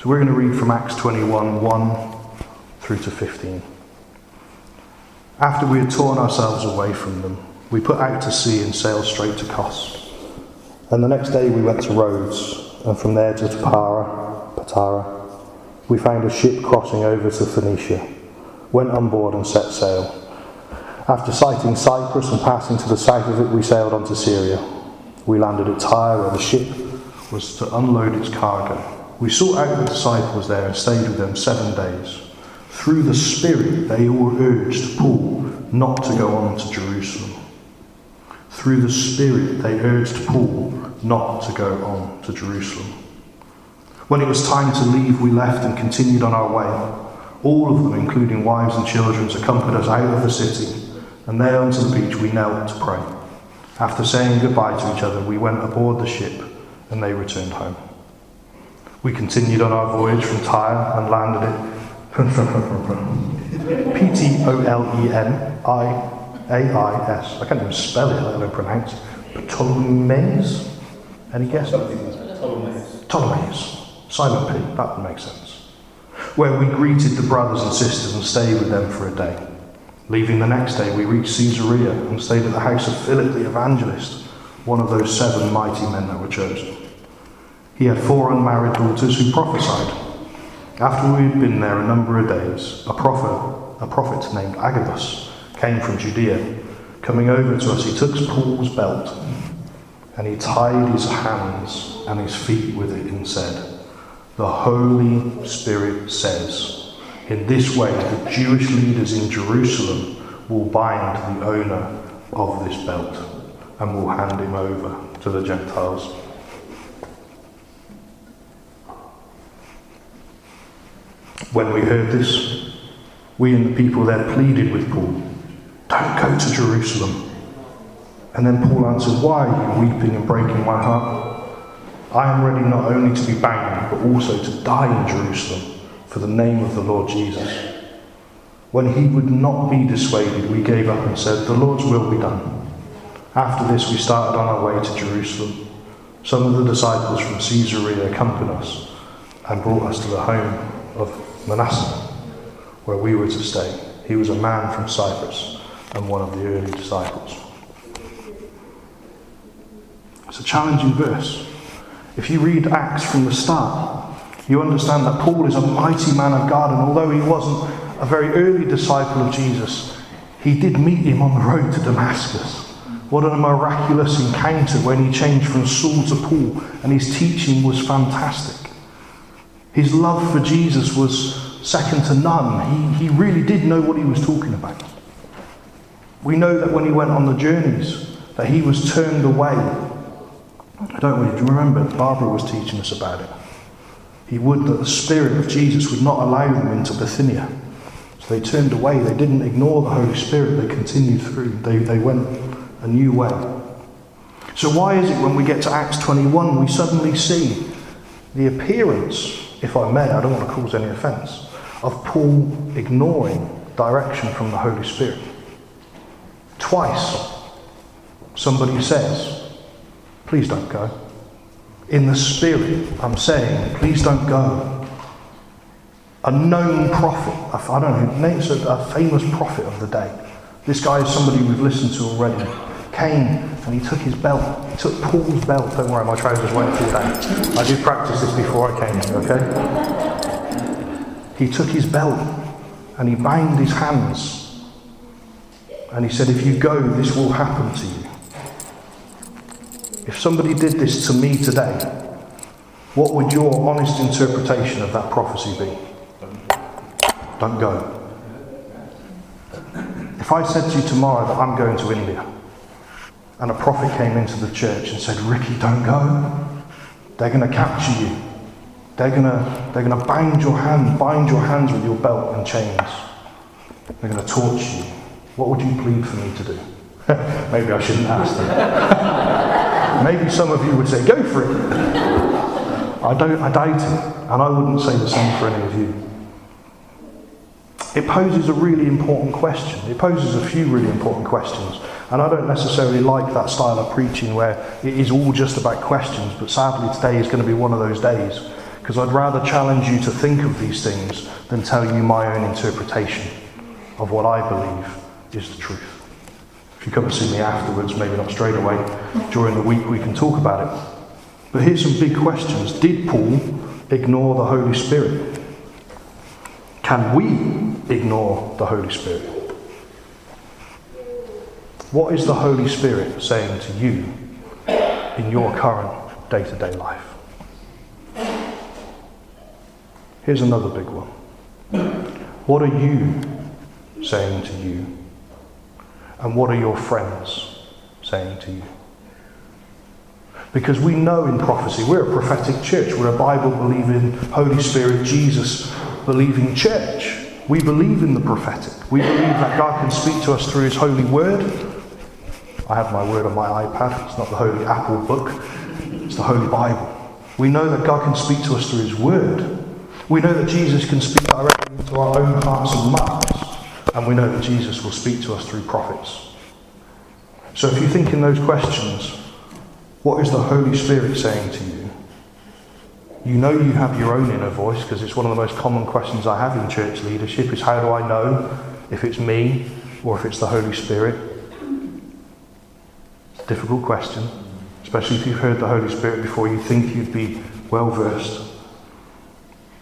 So we're going to read from Acts 21 1 through to 15. After we had torn ourselves away from them, we put out to sea and sailed straight to Kos. And the next day we went to Rhodes, and from there to Patara. Patara. We found a ship crossing over to Phoenicia, went on board and set sail. After sighting Cyprus and passing to the south of it, we sailed on to Syria. We landed at Tyre, where the ship was to unload its cargo. We sought out the disciples there and stayed with them seven days. Through the Spirit, they all urged Paul not to go on to Jerusalem. Through the Spirit, they urged Paul not to go on to Jerusalem. When it was time to leave, we left and continued on our way. All of them, including wives and children, accompanied us out of the city, and there onto the beach we knelt to pray. After saying goodbye to each other, we went aboard the ship, and they returned home. We continued on our voyage from Tyre and landed at P T O L E N I A I S. I can't even spell it, let alone pronounce it. Ptolemais? Any guess? Ptolemais. Ptolemais. Simon P. That would make sense. Where we greeted the brothers and sisters and stayed with them for a day. Leaving the next day, we reached Caesarea and stayed at the house of Philip the evangelist, one of those seven mighty men that were chosen. He had four unmarried daughters who prophesied. After we had been there a number of days, a prophet, a prophet named Agabus came from Judea. Coming over to us, he took Paul's belt and he tied his hands and his feet with it and said, The Holy Spirit says, In this way the Jewish leaders in Jerusalem will bind the owner of this belt and will hand him over to the Gentiles. When we heard this, we and the people there pleaded with Paul, Don't go to Jerusalem. And then Paul answered, Why are you weeping and breaking my heart? I am ready not only to be bound, but also to die in Jerusalem for the name of the Lord Jesus. When he would not be dissuaded, we gave up and said, The Lord's will be done. After this, we started on our way to Jerusalem. Some of the disciples from Caesarea accompanied us and brought us to the home of Manasseh, where we were to stay. He was a man from Cyprus and one of the early disciples. It's a challenging verse. If you read Acts from the start, you understand that Paul is a mighty man of God, and although he wasn't a very early disciple of Jesus, he did meet him on the road to Damascus. What a miraculous encounter when he changed from Saul to Paul, and his teaching was fantastic. His love for Jesus was second to none. He, he really did know what he was talking about. We know that when he went on the journeys, that he was turned away. Don't we? Do you remember? Barbara was teaching us about it. He would that the Spirit of Jesus would not allow them into Bithynia. So they turned away. They didn't ignore the Holy Spirit. They continued through. They, they went a new way. So, why is it when we get to Acts 21, we suddenly see the appearance if I may, I don't want to cause any offence, of Paul ignoring direction from the Holy Spirit. Twice, somebody says, please don't go. In the Spirit, I'm saying, please don't go. A known prophet, I don't know, names a famous prophet of the day. This guy is somebody we've listened to already. Came and he took his belt. He took Paul's belt. Don't worry, my trousers won't fall down. I did practice this before I came okay? He took his belt and he bound his hands. And he said, If you go, this will happen to you. If somebody did this to me today, what would your honest interpretation of that prophecy be? Don't go. If I said to you tomorrow that I'm going to India, and a prophet came into the church and said, Ricky, don't go. They're going to capture you. They're going to, they're going to bind your hands, bind your hands with your belt and chains. They're going to torture you. What would you plead for me to do? Maybe I shouldn't ask them. Maybe some of you would say, go for it. I, don't, I doubt it. And I wouldn't say the same for any of you. It poses a really important question. It poses a few really important questions. And I don't necessarily like that style of preaching where it is all just about questions, but sadly today is going to be one of those days. Because I'd rather challenge you to think of these things than tell you my own interpretation of what I believe is the truth. If you come and see me afterwards, maybe not straight away, during the week we can talk about it. But here's some big questions. Did Paul ignore the Holy Spirit? Can we ignore the Holy Spirit? What is the Holy Spirit saying to you in your current day to day life? Here's another big one. What are you saying to you? And what are your friends saying to you? Because we know in prophecy, we're a prophetic church, we're a Bible believing, Holy Spirit, Jesus believing church. We believe in the prophetic. We believe that God can speak to us through His holy word. I have my word on my iPad. It's not the holy Apple book, it's the Holy Bible. We know that God can speak to us through His word. We know that Jesus can speak directly into our own hearts and minds. And we know that Jesus will speak to us through prophets. So if you think in those questions, what is the Holy Spirit saying to you? You know you have your own inner voice because it's one of the most common questions I have in church leadership is how do I know if it's me or if it's the Holy Spirit? Difficult question, especially if you've heard the Holy Spirit before you think you'd be well versed.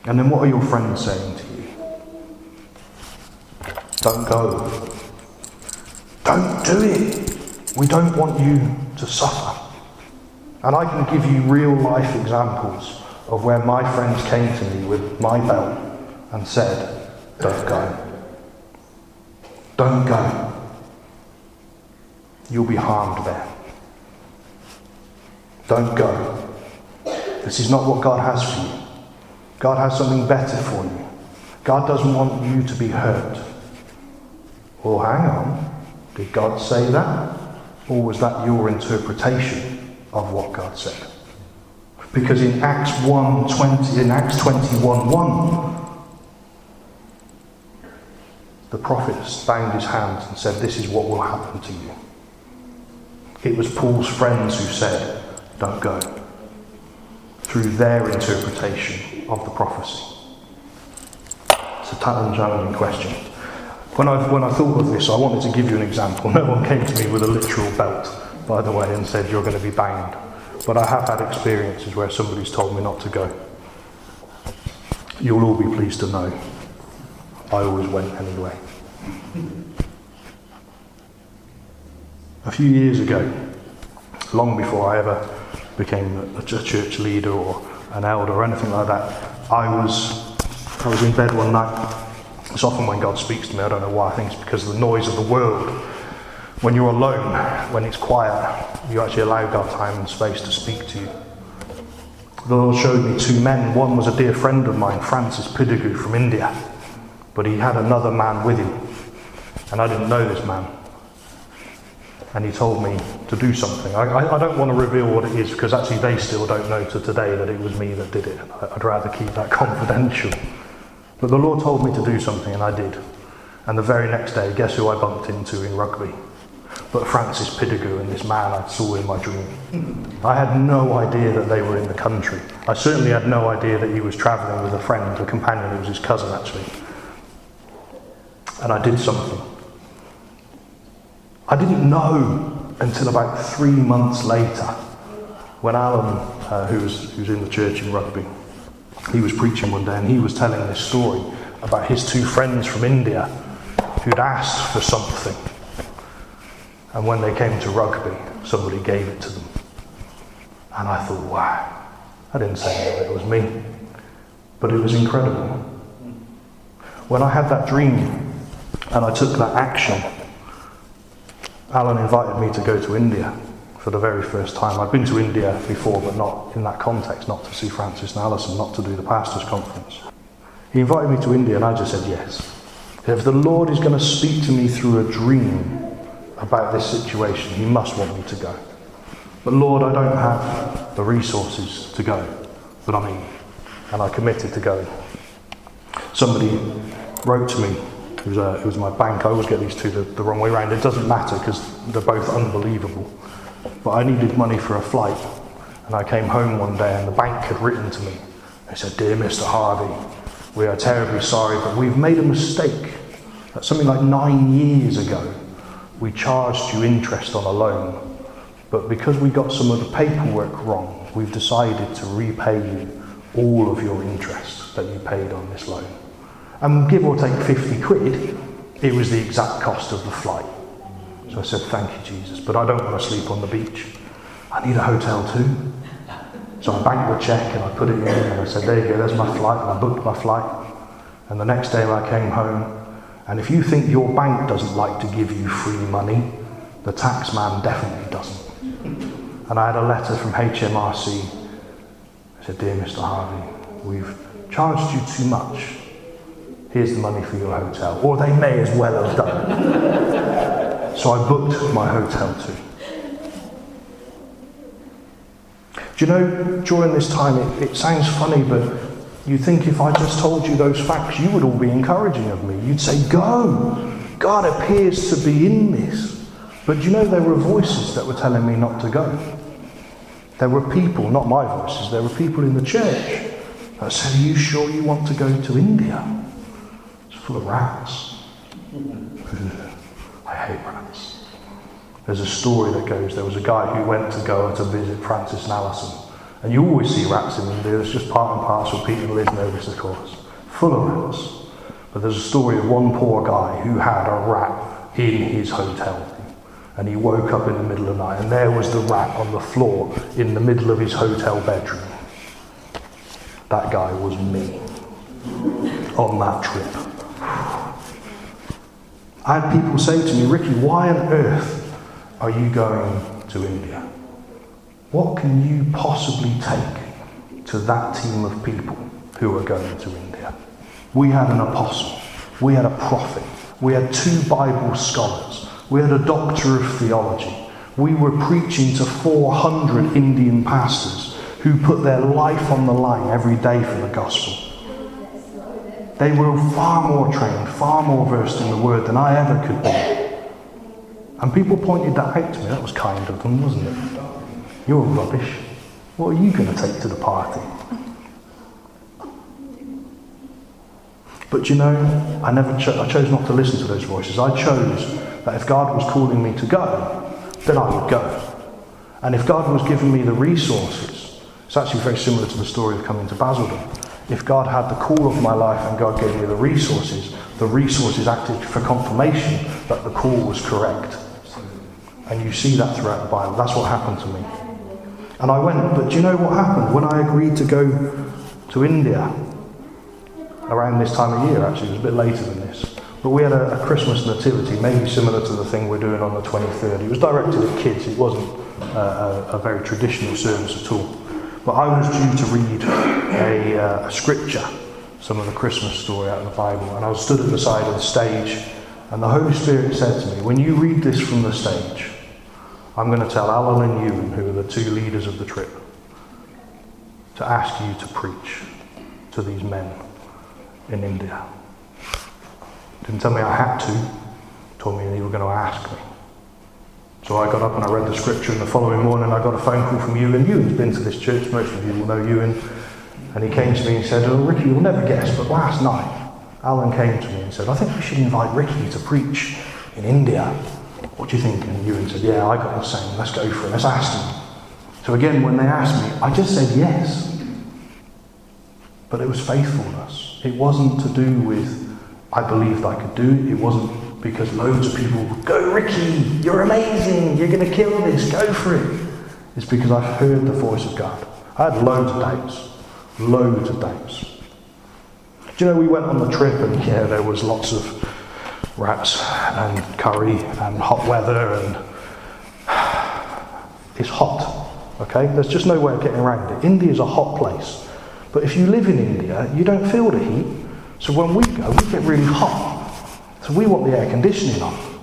And then what are your friends saying to you? Don't go. Don't do it. We don't want you to suffer. And I can give you real life examples of where my friends came to me with my belt and said, Don't go. Don't go. You'll be harmed there. Don't go. This is not what God has for you. God has something better for you. God doesn't want you to be hurt. Well, hang on. Did God say that? Or was that your interpretation of what God said? Because in Acts 1 20, in Acts 21 1, the prophet banged his hands and said, This is what will happen to you. It was Paul's friends who said, Don't go. Through their interpretation of the prophecy. It's a challenging question. When I, when I thought of this, I wanted to give you an example. No one came to me with a literal belt, by the way, and said, You're going to be banged. But I have had experiences where somebody's told me not to go. You'll all be pleased to know I always went anyway. A few years ago, long before I ever became a church leader or an elder or anything like that, I was, I was in bed one night. It's often when God speaks to me, I don't know why, I think it's because of the noise of the world. When you're alone, when it's quiet, you actually allow God time and space to speak to you. The Lord showed me two men. One was a dear friend of mine, Francis Pidigu from India, but he had another man with him, and I didn't know this man. And he told me to do something. I, I, I don't want to reveal what it is because actually they still don't know to today that it was me that did it. I'd rather keep that confidential. But the Lord told me to do something, and I did. And the very next day, guess who I bumped into in rugby? but Francis Pidigu and this man I saw in my dream. I had no idea that they were in the country. I certainly had no idea that he was travelling with a friend, a companion, who was his cousin actually. And I did something. I didn't know until about three months later when Alan, uh, who, was, who was in the church in Rugby, he was preaching one day and he was telling this story about his two friends from India who'd asked for something and when they came to rugby, somebody gave it to them. And I thought, wow, I didn't say that it was me. But it was incredible. When I had that dream and I took that action, Alan invited me to go to India for the very first time. I'd been to India before, but not in that context, not to see Francis and Alison, not to do the pastors' conference. He invited me to India, and I just said yes. If the Lord is going to speak to me through a dream, about this situation. He must want me to go. But Lord, I don't have the resources to go, but I'm in. And I committed to going. Somebody wrote to me, it was, uh, it was my bank, I always get these two the, the wrong way around. It doesn't matter because they're both unbelievable. But I needed money for a flight. And I came home one day and the bank had written to me They said, Dear Mr. Harvey, we are terribly sorry, but we've made a mistake. That something like nine years ago, we charged you interest on a loan, but because we got some of the paperwork wrong, we've decided to repay you all of your interest that you paid on this loan. And give or take 50 quid, it was the exact cost of the flight. So I said, Thank you, Jesus, but I don't want to sleep on the beach. I need a hotel too. So I banked the check and I put it in and I said, There you go, there's my flight. And I booked my flight. And the next day I came home. And if you think your bank doesn't like to give you free money, the tax man definitely doesn't. And I had a letter from HMRC. I said, Dear Mr. Harvey, we've charged you too much. Here's the money for your hotel. Or they may as well have done. so I booked my hotel too. Do you know, during this time, it, it sounds funny, but you think if I just told you those facts, you would all be encouraging of me. You'd say, Go! God appears to be in this. But you know there were voices that were telling me not to go? There were people, not my voices, there were people in the church that said, Are you sure you want to go to India? It's full of rats. I hate rats. There's a story that goes there was a guy who went to go to visit Francis and Allison. And you always see rats in India, it's just part and parcel. Pete and Liz know this, of course. Full of rats. But there's a story of one poor guy who had a rat in his hotel. And he woke up in the middle of the night, and there was the rat on the floor in the middle of his hotel bedroom. That guy was me on that trip. I had people say to me, Ricky, why on earth are you going to India? What can you possibly take to that team of people who are going to India? We had an apostle, we had a prophet, we had two Bible scholars, we had a doctor of theology. We were preaching to 400 Indian pastors who put their life on the line every day for the gospel. They were far more trained, far more versed in the word than I ever could be. And people pointed that out to me. That was kind of them, wasn't it? You're rubbish. What are you going to take to the party? But you know, I never cho- I chose not to listen to those voices. I chose that if God was calling me to go, then I would go. And if God was giving me the resources, it's actually very similar to the story of coming to Basildon. If God had the call of my life and God gave me the resources, the resources acted for confirmation that the call was correct. And you see that throughout the Bible. That's what happened to me. And I went, but do you know what happened? When I agreed to go to India, around this time of year actually, it was a bit later than this, but we had a, a Christmas nativity, maybe similar to the thing we're doing on the 23rd. It was directed at kids, it wasn't uh, a, a very traditional service at all. But I was due to read a, uh, a scripture, some of the Christmas story out of the Bible, and I was stood at the side of the stage, and the Holy Spirit said to me, When you read this from the stage, I'm going to tell Alan and Ewan, who are the two leaders of the trip, to ask you to preach to these men in India. Didn't tell me I had to, told me they were going to ask me. So I got up and I read the scripture, and the following morning I got a phone call from Ewan. Ewan's been to this church, most of you will know Ewan. And he came to me and said, Oh, Ricky, you'll never guess, but last night Alan came to me and said, I think we should invite Ricky to preach in India. What do you think? And Ewan said, Yeah, I got the same. Let's go for it. Let's ask him. So again, when they asked me, I just said yes. But it was faithfulness. It wasn't to do with I believed I could do it. It wasn't because loads of people go, Ricky, you're amazing. You're going to kill this. Go for it. It's because I heard the voice of God. I had loads of dates, Loads of dates. Do you know, we went on the trip and yeah, there was lots of rats and curry and hot weather and it's hot. Okay, there's just no way of getting around it. India's a hot place, but if you live in India, you don't feel the heat. So when we go, we get really hot. We want the air conditioning on.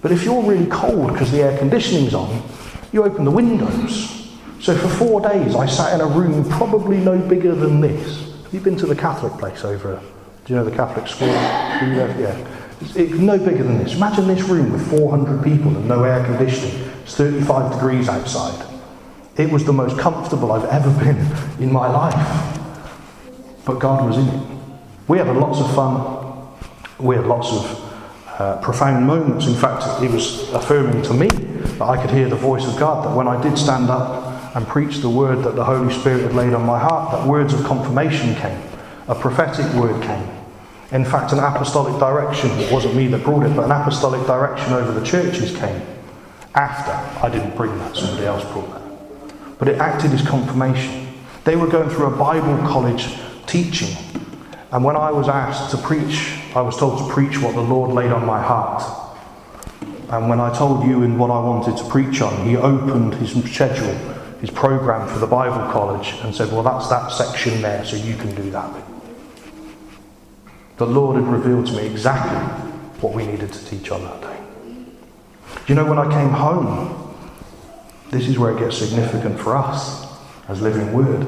But if you're really cold because the air conditioning's on, you open the windows. So for four days, I sat in a room probably no bigger than this. Have you been to the Catholic place over? Do you know the Catholic school? Yeah. It's no bigger than this. Imagine this room with 400 people and no air conditioning. It's 35 degrees outside. It was the most comfortable I've ever been in my life. but God was in it. We had lots of fun. We had lots of uh, profound moments. In fact, it was affirming to me that I could hear the voice of God, that when I did stand up and preach the word that the Holy Spirit had laid on my heart, that words of confirmation came, a prophetic word came. In fact, an apostolic direction, it wasn't me that brought it, but an apostolic direction over the churches came after. I didn't bring that, somebody else brought that. But it acted as confirmation. They were going through a Bible college teaching. And when I was asked to preach, I was told to preach what the Lord laid on my heart. And when I told you in what I wanted to preach on, he opened his schedule, his program for the Bible college, and said, Well, that's that section there, so you can do that. The Lord had revealed to me exactly what we needed to teach on that day. You know when I came home? This is where it gets significant for us as living word.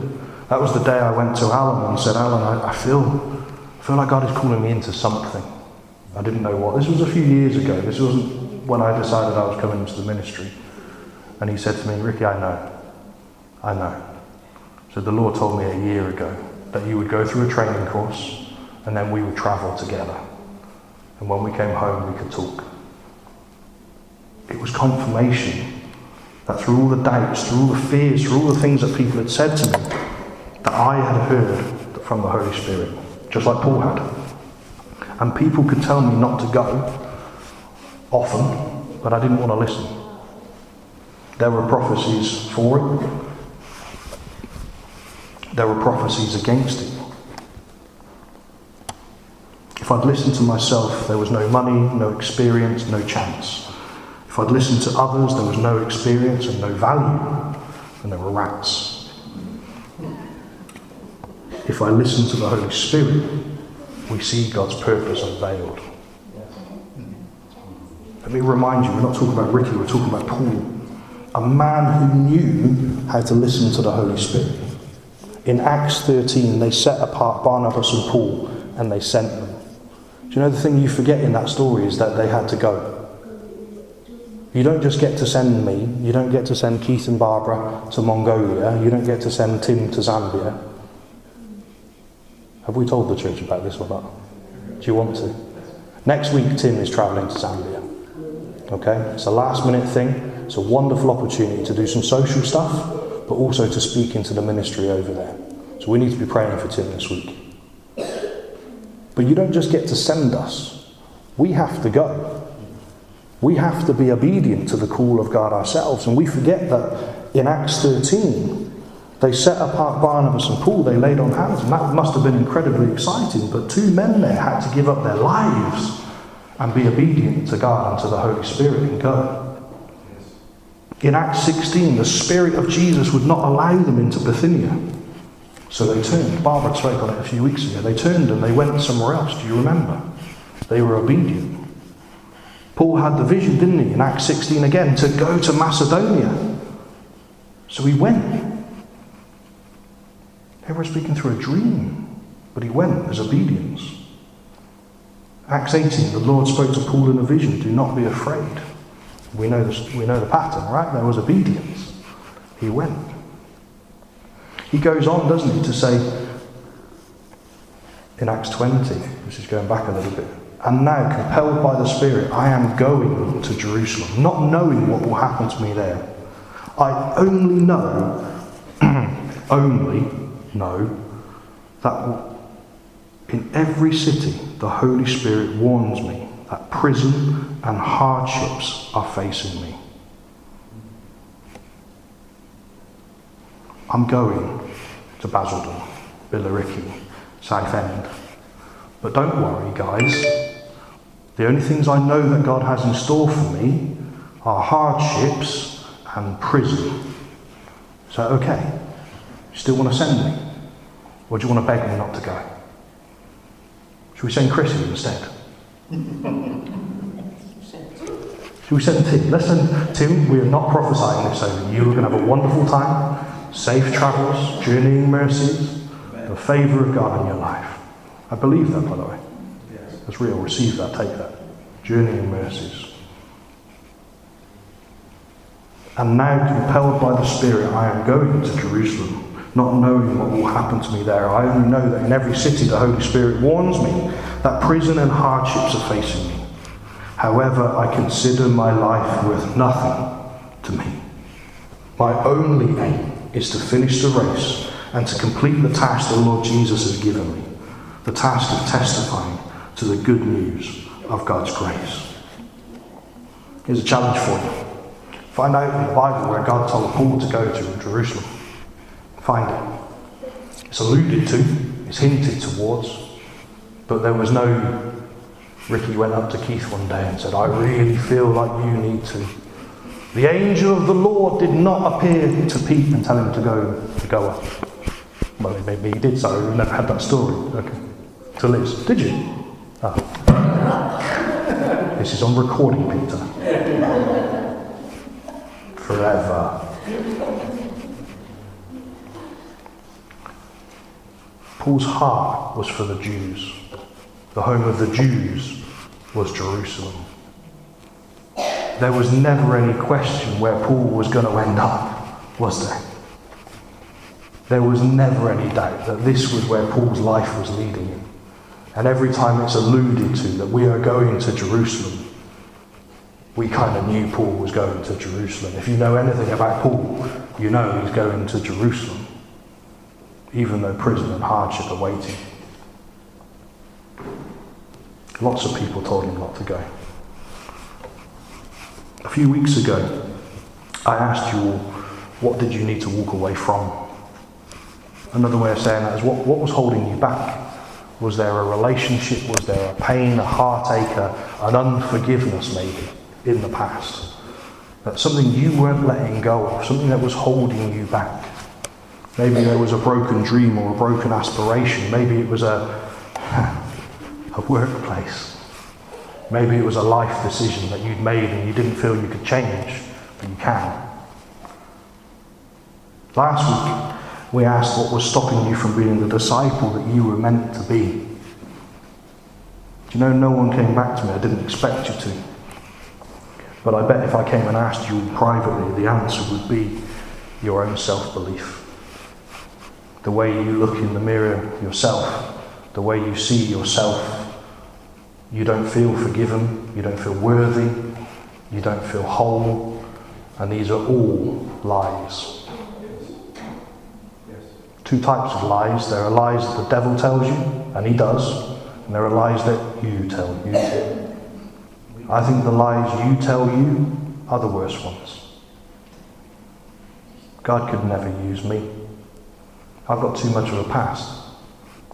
That was the day I went to Alan and said, Alan, I, I feel, I feel like God is calling me into something. I didn't know what. This was a few years ago. This wasn't when I decided I was coming into the ministry. And he said to me, Ricky, I know. I know. So the Lord told me a year ago that you would go through a training course and then we would travel together. And when we came home, we could talk. It was confirmation that through all the doubts, through all the fears, through all the things that people had said to me, that I had heard from the Holy Spirit, just like Paul had. And people could tell me not to go often, but I didn't want to listen. There were prophecies for it, there were prophecies against it. If I'd listened to myself, there was no money, no experience, no chance. If I'd listened to others, there was no experience and no value, and there were rats. If I listen to the Holy Spirit, we see God's purpose unveiled. Let me remind you, we're not talking about Ricky, we're talking about Paul. A man who knew how to listen to the Holy Spirit. In Acts 13, they set apart Barnabas and Paul and they sent them. Do you know the thing you forget in that story is that they had to go. You don't just get to send me, you don't get to send Keith and Barbara to Mongolia, you don't get to send Tim to Zambia. Have we told the church about this or not? Do you want to? Next week, Tim is travelling to Zambia. Okay? It's a last minute thing. It's a wonderful opportunity to do some social stuff, but also to speak into the ministry over there. So we need to be praying for Tim this week. But you don't just get to send us, we have to go. We have to be obedient to the call of God ourselves. And we forget that in Acts 13, they set apart Barnabas and Paul, they laid on hands, and that must have been incredibly exciting. But two men there had to give up their lives and be obedient to God and to the Holy Spirit and go. In Acts 16, the Spirit of Jesus would not allow them into Bithynia. So they turned. Barbara spoke on it a few weeks ago. They turned and they went somewhere else. Do you remember? They were obedient. Paul had the vision, didn't he, in Acts 16 again, to go to Macedonia. So he went. They were speaking through a dream, but he went as obedience. Acts 18, the Lord spoke to Paul in a vision, do not be afraid. We know, this, we know the pattern, right? There was obedience. He went. He goes on, doesn't he, to say in Acts 20, which is going back a little bit, and now, compelled by the Spirit, I am going to Jerusalem, not knowing what will happen to me there. I only know, only know, that in every city the Holy Spirit warns me that prison and hardships are facing me. I'm going to Basildon, Billericay, Southend. But don't worry, guys. The only things I know that God has in store for me are hardships and prison. So, okay, you still want to send me? Or do you want to beg me not to go? Should we send Chrissy instead? Should we send Tim? Let's send Tim. We are not prophesying this over you. We're going to have a wonderful time, safe travels, journeying mercies, the favour of God in your life. I believe that, by the way. That's real. Receive that, take that. Journeying mercies. And now, compelled by the Spirit, I am going to Jerusalem not knowing what will happen to me there. I only know that in every city the Holy Spirit warns me that prison and hardships are facing me. However, I consider my life worth nothing to me. My only aim is to finish the race and to complete the task the Lord Jesus has given me the task of testifying to the good news of God's grace. Here's a challenge for you. Find out in the Bible where God told Paul to go to Jerusalem. Find it. It's alluded to, it's hinted towards, but there was no. Ricky went up to Keith one day and said, I really feel like you need to. The angel of the Lord did not appear to Pete and tell him to go to go up. Well, maybe he did so. We never had that story. Okay. To Liz. Did you? Oh. this is on recording, Peter. Forever. Paul's heart was for the Jews. The home of the Jews was Jerusalem. There was never any question where Paul was going to end up, was there? There was never any doubt that this was where Paul's life was leading him. And every time it's alluded to that we are going to Jerusalem, we kind of knew Paul was going to Jerusalem. If you know anything about Paul, you know he's going to Jerusalem, even though prison and hardship are waiting. Lots of people told him not to go. A few weeks ago, I asked you all, what did you need to walk away from? Another way of saying that is, what, what was holding you back? Was there a relationship? Was there a pain, a heartache, a, an unforgiveness maybe in the past? That something you weren't letting go of, something that was holding you back. Maybe there was a broken dream or a broken aspiration. Maybe it was a, a workplace. Maybe it was a life decision that you'd made and you didn't feel you could change, but you can. Last week, we asked what was stopping you from being the disciple that you were meant to be. Do you know, no one came back to me. I didn't expect you to. But I bet if I came and asked you privately, the answer would be your own self belief. The way you look in the mirror yourself, the way you see yourself. You don't feel forgiven, you don't feel worthy, you don't feel whole, and these are all lies two types of lies. There are lies that the devil tells you, and he does, and there are lies that you tell you. I think the lies you tell you are the worst ones. God could never use me. I've got too much of a past.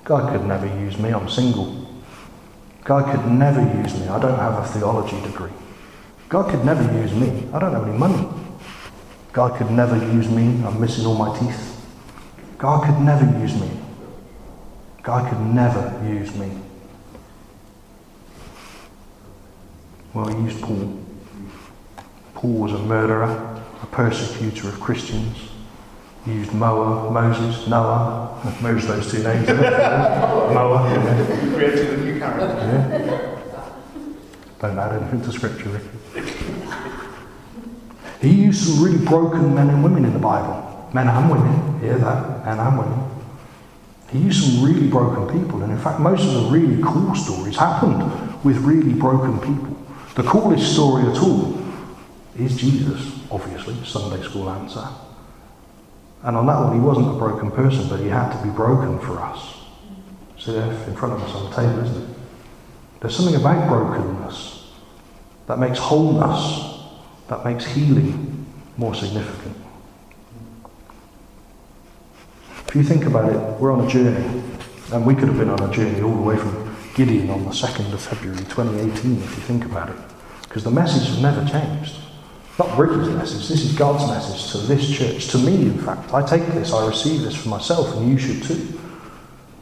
God could never use me. I'm single. God could never use me. I don't have a theology degree. God could never use me. I don't have any money. God could never use me. I'm missing all my teeth. God could never use me. God could never use me. Well, he used Paul. Paul was a murderer, a persecutor of Christians. He used Moa, Moses, Noah. Merge those two names. Moa. Yeah. Creating a new character. Yeah. Don't add anything to scripture, Ricky. He used some really broken men and women in the Bible men and women, hear that, men and women. He used some really broken people, and in fact, most of the really cool stories happened with really broken people. The coolest story at all is Jesus, obviously, Sunday school answer. And on that one, he wasn't a broken person, but he had to be broken for us. See there in front of us on the table, isn't it? There's something about brokenness that makes wholeness, that makes healing more significant. If you think about it, we're on a journey, and we could have been on a journey all the way from Gideon on the 2nd of February 2018, if you think about it, because the message has never changed. Not Ricky's message, this is God's message to this church, to me, in fact. I take this, I receive this for myself, and you should too.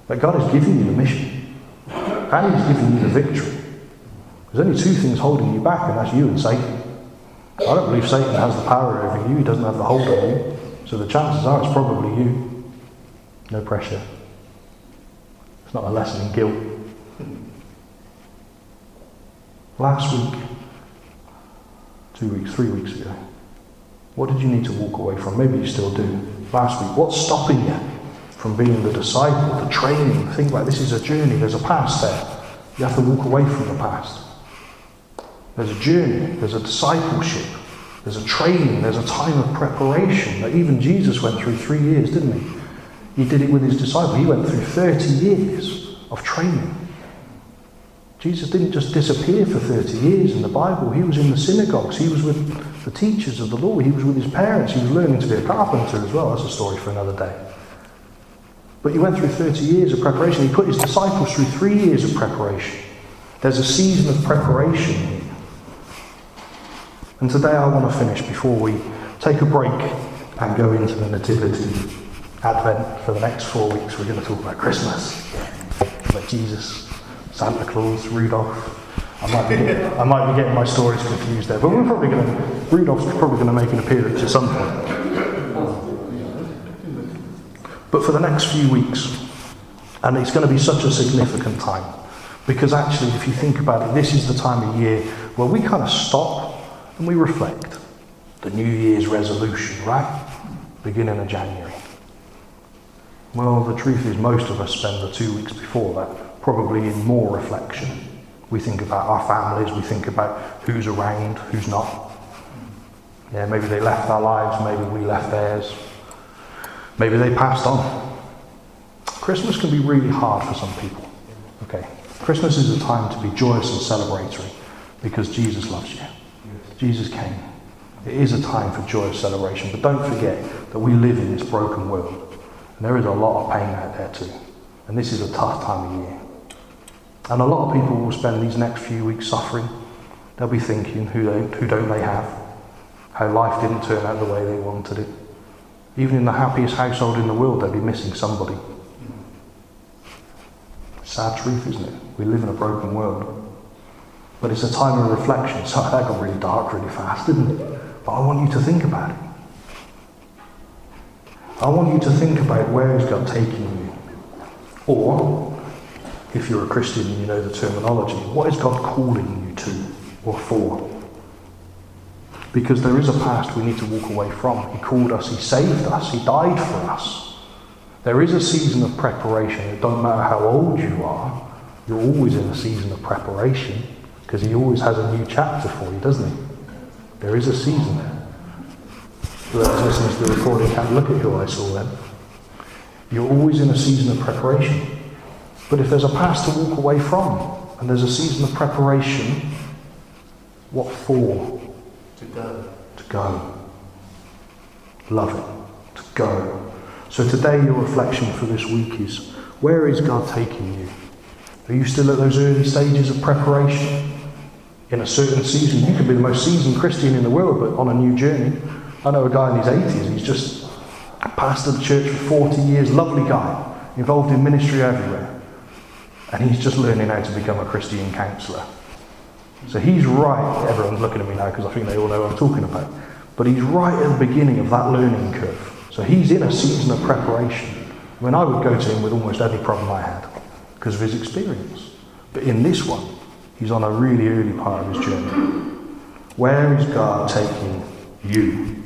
That God has given you the mission, and He's given you the victory. There's only two things holding you back, and that's you and Satan. I don't believe Satan has the power over you, he doesn't have the hold on you. So the chances are it's probably you. No pressure. It's not a lesson in guilt. Last week, two weeks, three weeks ago, what did you need to walk away from? Maybe you still do. last week. What's stopping you from being the disciple, the training? Think about this is a journey. There's a past there. You have to walk away from the past. There's a journey. There's a discipleship. There's a training. There's a time of preparation that even Jesus went through three years, didn't he? He did it with his disciple. He went through 30 years of training. Jesus didn't just disappear for 30 years in the Bible. He was in the synagogues. He was with the teachers of the law. He was with his parents. He was learning to be a carpenter as well. That's a story for another day. But he went through 30 years of preparation. He put his disciples through three years of preparation. There's a season of preparation here. And today I want to finish before we take a break and go into the Nativity Advent for the next four weeks. We're going to talk about Christmas, about Jesus, Santa Claus, Rudolph. I might, be getting, I might be getting my stories confused there, but we're probably going to, Rudolph's probably going to make an appearance at some point. But for the next few weeks, and it's going to be such a significant time, because actually, if you think about it, this is the time of year where we kind of stop and we reflect. The New Year's resolution, right? Beginning of January. Well, the truth is, most of us spend the two weeks before that probably in more reflection. We think about our families, we think about who's around, who's not. Yeah, maybe they left our lives, maybe we left theirs. Maybe they passed on. Christmas can be really hard for some people. Okay. Christmas is a time to be joyous and celebratory because Jesus loves you. Jesus came. It is a time for joyous celebration, but don't forget that we live in this broken world. And there is a lot of pain out there too. And this is a tough time of year. And a lot of people will spend these next few weeks suffering. They'll be thinking, who don't, who don't they have? How life didn't turn out the way they wanted it. Even in the happiest household in the world, they'll be missing somebody. Sad truth, isn't it? We live in a broken world. But it's a time of reflection. So that got really dark really fast, didn't it? But I want you to think about it. I want you to think about where is God taking you? Or, if you're a Christian and you know the terminology, what is God calling you to or for? Because there is a past we need to walk away from. He called us, He saved us, He died for us. There is a season of preparation. It doesn't matter how old you are, you're always in a season of preparation because He always has a new chapter for you, doesn't He? There is a season. Whoever's listening to the recording can't look at who I saw then. You're always in a season of preparation. But if there's a past to walk away from, and there's a season of preparation, what for? To go. To go. Love it. To go. So today your reflection for this week is where is God taking you? Are you still at those early stages of preparation? In a certain season, you could be the most seasoned Christian in the world, but on a new journey. I know a guy in his 80s, he's just pastored the church for 40 years, lovely guy, involved in ministry everywhere. And he's just learning how to become a Christian counsellor. So he's right, everyone's looking at me now because I think they all know what I'm talking about. But he's right at the beginning of that learning curve. So he's in a season of preparation. I mean, I would go to him with almost any problem I had because of his experience. But in this one, he's on a really early part of his journey. Where is God taking you?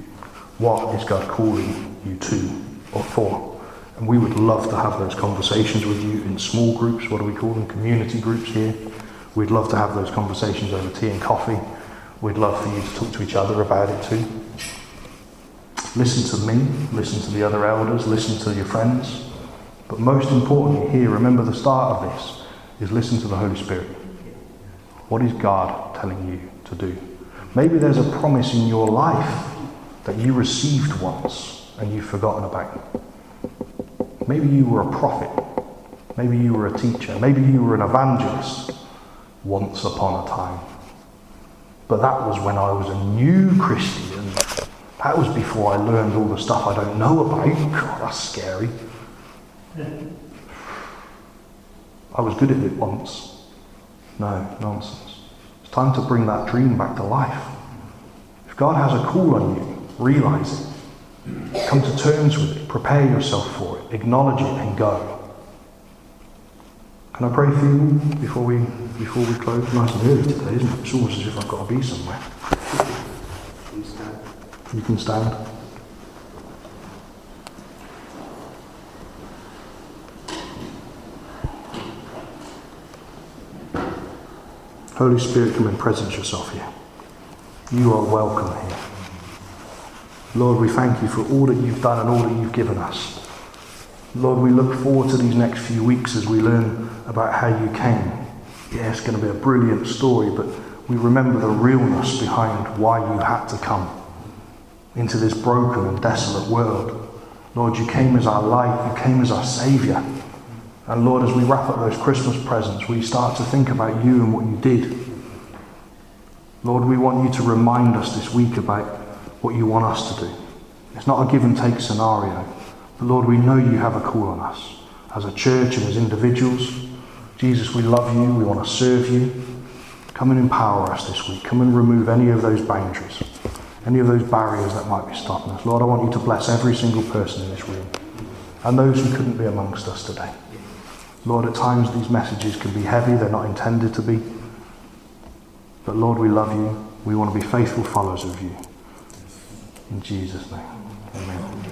What is God calling you to or for? And we would love to have those conversations with you in small groups. What do we call them? Community groups here. We'd love to have those conversations over tea and coffee. We'd love for you to talk to each other about it too. Listen to me, listen to the other elders, listen to your friends. But most importantly, here, remember the start of this is listen to the Holy Spirit. What is God telling you to do? Maybe there's a promise in your life that you received once and you've forgotten about. Maybe you were a prophet. Maybe you were a teacher. Maybe you were an evangelist once upon a time. But that was when I was a new Christian. That was before I learned all the stuff I don't know about. God, that's scary. I was good at it once. No, nonsense. It's time to bring that dream back to life. If God has a call on you, realize it. Come to terms with it. Prepare yourself for it, acknowledge it, and go. Can I pray for you before we before we close? Nice and early today, isn't it? It's almost as if I've got to be somewhere. You can stand. Holy Spirit, come and present yourself here. You are welcome here. Lord, we thank you for all that you've done and all that you've given us. Lord, we look forward to these next few weeks as we learn about how you came. Yeah, it's going to be a brilliant story, but we remember the realness behind why you had to come into this broken and desolate world. Lord, you came as our light, you came as our Saviour. And Lord, as we wrap up those Christmas presents, we start to think about you and what you did. Lord, we want you to remind us this week about what you want us to do. It's not a give and take scenario. But Lord, we know you have a call on us as a church and as individuals. Jesus, we love you. We want to serve you. Come and empower us this week. Come and remove any of those boundaries, any of those barriers that might be stopping us. Lord, I want you to bless every single person in this room and those who couldn't be amongst us today. Lord, at times these messages can be heavy, they're not intended to be. But Lord, we love you. We want to be faithful followers of you. In Jesus' name.